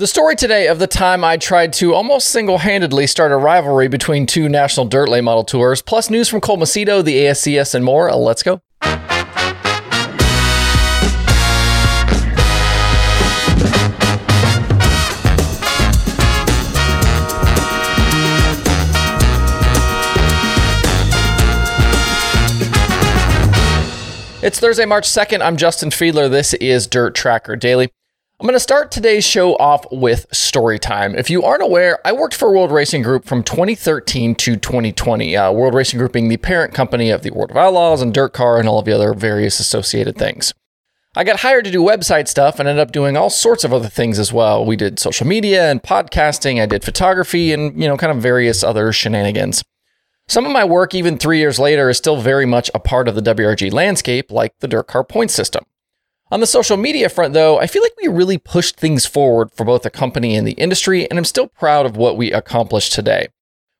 The story today of the time I tried to almost single handedly start a rivalry between two national dirt late model tours, plus news from Cole the ASCS, and more. Let's go. It's Thursday, March 2nd. I'm Justin Fiedler. This is Dirt Tracker Daily. I'm going to start today's show off with story time. If you aren't aware, I worked for World Racing Group from 2013 to 2020. Uh, World Racing Group being the parent company of the World of Outlaws and Dirt Car and all of the other various associated things. I got hired to do website stuff and ended up doing all sorts of other things as well. We did social media and podcasting, I did photography and, you know, kind of various other shenanigans. Some of my work, even three years later, is still very much a part of the WRG landscape, like the Dirt Car point system. On the social media front, though, I feel like we really pushed things forward for both the company and the industry, and I'm still proud of what we accomplished today.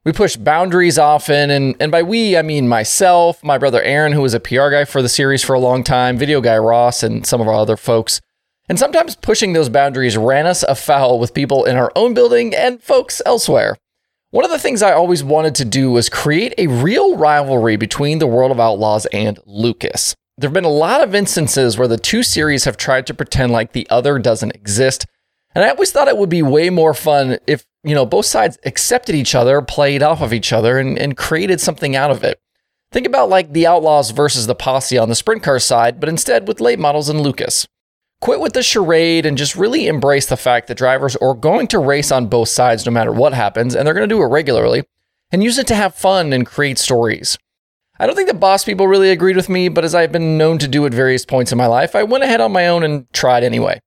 We pushed boundaries often, and, and by we, I mean myself, my brother Aaron, who was a PR guy for the series for a long time, video guy Ross, and some of our other folks. And sometimes pushing those boundaries ran us afoul with people in our own building and folks elsewhere. One of the things I always wanted to do was create a real rivalry between the World of Outlaws and Lucas. There have been a lot of instances where the two series have tried to pretend like the other doesn't exist. And I always thought it would be way more fun if, you know, both sides accepted each other, played off of each other, and, and created something out of it. Think about like the Outlaws versus the Posse on the sprint car side, but instead with late models and Lucas. Quit with the charade and just really embrace the fact that drivers are going to race on both sides no matter what happens, and they're going to do it regularly, and use it to have fun and create stories. I don't think the boss people really agreed with me, but as I've been known to do at various points in my life, I went ahead on my own and tried anyway.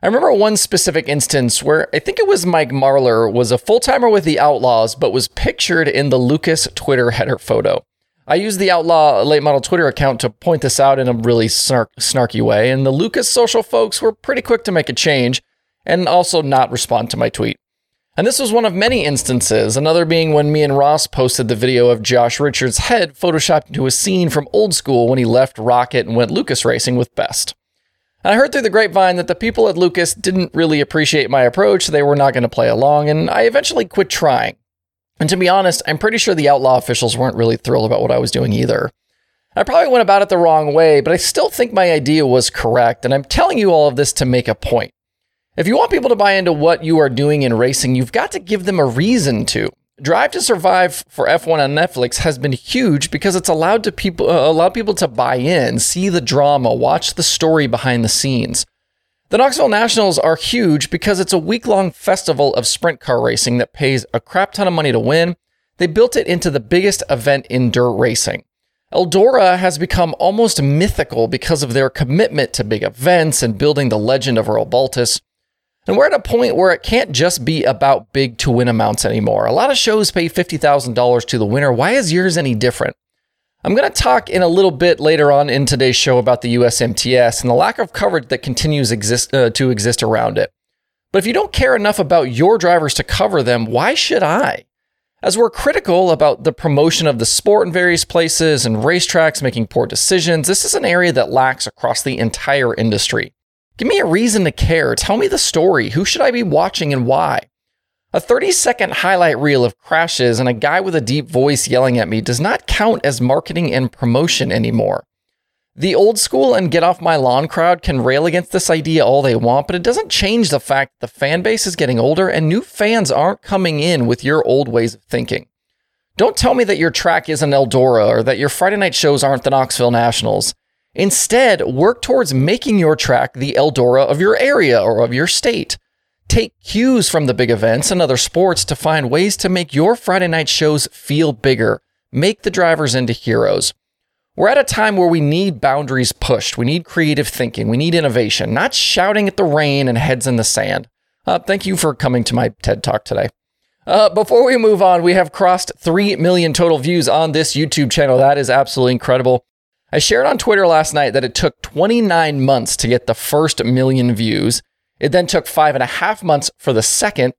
I remember one specific instance where I think it was Mike Marlar was a full timer with the Outlaws, but was pictured in the Lucas Twitter header photo. I used the Outlaw Late Model Twitter account to point this out in a really snark, snarky way, and the Lucas social folks were pretty quick to make a change and also not respond to my tweet. And this was one of many instances, another being when me and Ross posted the video of Josh Richards' head photoshopped into a scene from old school when he left Rocket and went Lucas racing with Best. And I heard through the grapevine that the people at Lucas didn't really appreciate my approach, they were not going to play along, and I eventually quit trying. And to be honest, I'm pretty sure the outlaw officials weren't really thrilled about what I was doing either. I probably went about it the wrong way, but I still think my idea was correct, and I'm telling you all of this to make a point. If you want people to buy into what you are doing in racing, you've got to give them a reason to. Drive to Survive for F1 on Netflix has been huge because it's allowed to people uh, allowed people to buy in, see the drama, watch the story behind the scenes. The Knoxville Nationals are huge because it's a week long festival of sprint car racing that pays a crap ton of money to win. They built it into the biggest event in dirt racing. Eldora has become almost mythical because of their commitment to big events and building the legend of Earl Baltes. And we're at a point where it can't just be about big to win amounts anymore. A lot of shows pay $50,000 to the winner. Why is yours any different? I'm going to talk in a little bit later on in today's show about the USMTS and the lack of coverage that continues exist, uh, to exist around it. But if you don't care enough about your drivers to cover them, why should I? As we're critical about the promotion of the sport in various places and racetracks making poor decisions, this is an area that lacks across the entire industry. Give me a reason to care. Tell me the story. Who should I be watching and why? A 30 second highlight reel of crashes and a guy with a deep voice yelling at me does not count as marketing and promotion anymore. The old school and get off my lawn crowd can rail against this idea all they want, but it doesn't change the fact that the fan base is getting older and new fans aren't coming in with your old ways of thinking. Don't tell me that your track isn't Eldora or that your Friday night shows aren't the Knoxville Nationals. Instead, work towards making your track the Eldora of your area or of your state. Take cues from the big events and other sports to find ways to make your Friday night shows feel bigger. Make the drivers into heroes. We're at a time where we need boundaries pushed. We need creative thinking. We need innovation, not shouting at the rain and heads in the sand. Uh, thank you for coming to my TED Talk today. Uh, before we move on, we have crossed 3 million total views on this YouTube channel. That is absolutely incredible. I shared on Twitter last night that it took 29 months to get the first million views. It then took five and a half months for the second,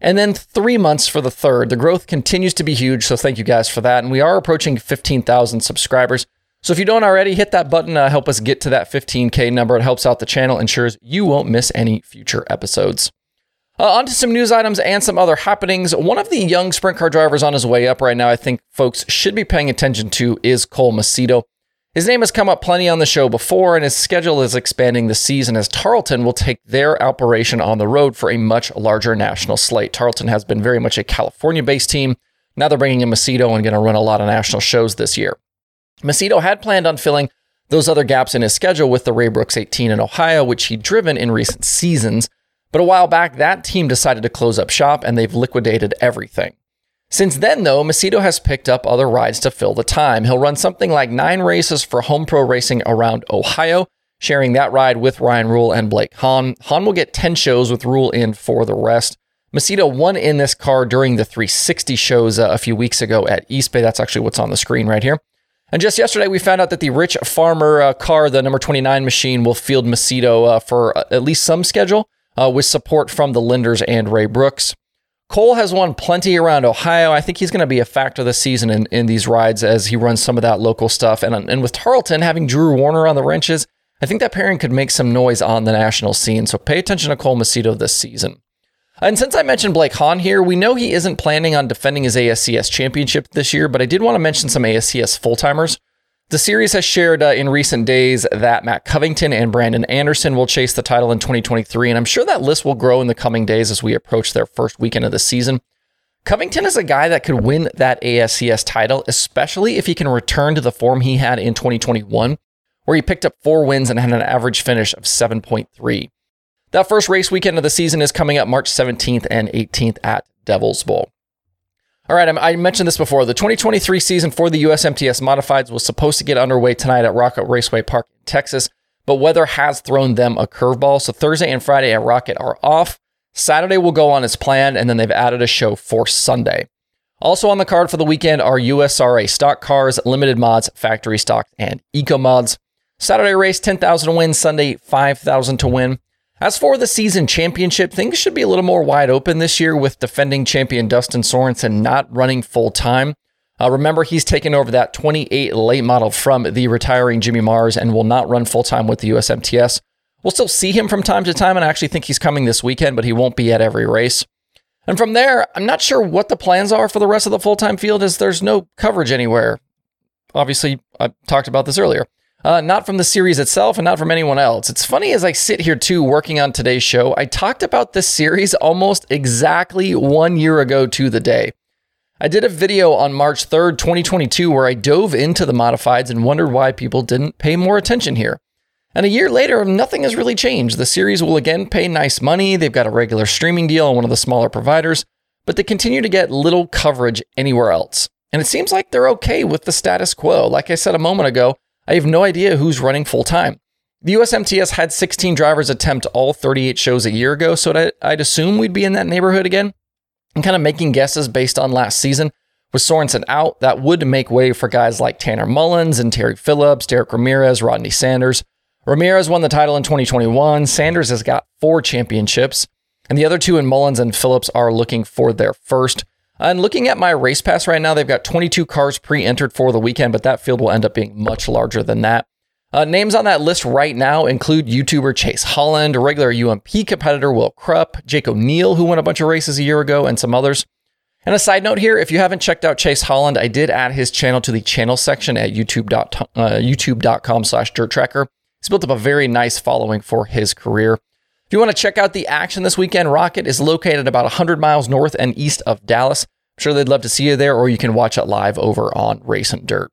and then three months for the third. The growth continues to be huge, so thank you guys for that. And we are approaching 15,000 subscribers. So if you don't already, hit that button, help us get to that 15K number. It helps out the channel, ensures you won't miss any future episodes. Uh, on to some news items and some other happenings. One of the young sprint car drivers on his way up right now, I think folks should be paying attention to, is Cole Macedo. His name has come up plenty on the show before, and his schedule is expanding this season as Tarlton will take their operation on the road for a much larger national slate. Tarlton has been very much a California based team. Now they're bringing in Macedo and going to run a lot of national shows this year. Macedo had planned on filling those other gaps in his schedule with the Ray Brooks 18 in Ohio, which he'd driven in recent seasons. But a while back, that team decided to close up shop and they've liquidated everything. Since then, though, Macedo has picked up other rides to fill the time. He'll run something like nine races for Home Pro Racing around Ohio, sharing that ride with Ryan Rule and Blake Hahn. Hahn will get 10 shows with Rule in for the rest. Macedo won in this car during the 360 shows uh, a few weeks ago at East Bay. That's actually what's on the screen right here. And just yesterday, we found out that the Rich Farmer uh, car, the number 29 machine, will field Macedo uh, for uh, at least some schedule uh, with support from the Linders and Ray Brooks. Cole has won plenty around Ohio. I think he's going to be a factor this season in, in these rides as he runs some of that local stuff. And, and with Tarlton having Drew Warner on the wrenches, I think that pairing could make some noise on the national scene. So pay attention to Cole Macedo this season. And since I mentioned Blake Hahn here, we know he isn't planning on defending his ASCS championship this year, but I did want to mention some ASCS full timers. The series has shared uh, in recent days that Matt Covington and Brandon Anderson will chase the title in 2023, and I'm sure that list will grow in the coming days as we approach their first weekend of the season. Covington is a guy that could win that ASCS title, especially if he can return to the form he had in 2021, where he picked up four wins and had an average finish of 7.3. That first race weekend of the season is coming up March 17th and 18th at Devil's Bowl. All right, I mentioned this before. The 2023 season for the USMTS Modifieds was supposed to get underway tonight at Rocket Raceway Park in Texas, but weather has thrown them a curveball. So Thursday and Friday at Rocket are off. Saturday will go on as planned, and then they've added a show for Sunday. Also on the card for the weekend are USRA stock cars, limited mods, factory stock, and eco mods. Saturday race 10,000 to win, Sunday 5,000 to win. As for the season championship, things should be a little more wide open this year with defending champion Dustin Sorensen not running full time. Uh, remember, he's taken over that 28 late model from the retiring Jimmy Mars and will not run full time with the USMTS. We'll still see him from time to time, and I actually think he's coming this weekend, but he won't be at every race. And from there, I'm not sure what the plans are for the rest of the full time field, as there's no coverage anywhere. Obviously, I talked about this earlier uh, not from the series itself and not from anyone else. It's funny as I sit here too working on today's show, I talked about this series almost exactly one year ago to the day. I did a video on March 3rd, 2022, where I dove into the modifieds and wondered why people didn't pay more attention here. And a year later, nothing has really changed. The series will again pay nice money. They've got a regular streaming deal on one of the smaller providers, but they continue to get little coverage anywhere else. And it seems like they're okay with the status quo. Like I said a moment ago, I have no idea who's running full time. The USMTS had 16 drivers attempt all 38 shows a year ago, so I'd assume we'd be in that neighborhood again. I'm kind of making guesses based on last season. With Sorensen out, that would make way for guys like Tanner Mullens and Terry Phillips, Derek Ramirez, Rodney Sanders. Ramirez won the title in 2021. Sanders has got four championships, and the other two in Mullens and Phillips are looking for their first. And looking at my race pass right now, they've got 22 cars pre entered for the weekend, but that field will end up being much larger than that. Uh, names on that list right now include YouTuber Chase Holland, regular UMP competitor Will Krupp, Jake O'Neill, who won a bunch of races a year ago, and some others. And a side note here, if you haven't checked out Chase Holland, I did add his channel to the channel section at youtube.com, uh, youtube.com slash dirt tracker. He's built up a very nice following for his career. If you want to check out the action this weekend, Rocket is located about 100 miles north and east of Dallas. I'm sure they'd love to see you there, or you can watch it live over on Race and Dirt.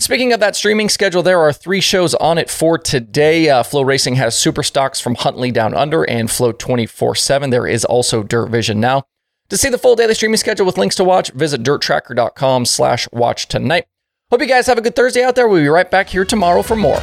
Speaking of that streaming schedule, there are three shows on it for today. Uh, FloRacing has super stocks from Huntley Down Under and Flow 24 7. There is also Dirt Vision now. To see the full daily streaming schedule with links to watch, visit dirttracker.com slash watch tonight. Hope you guys have a good Thursday out there. We'll be right back here tomorrow for more.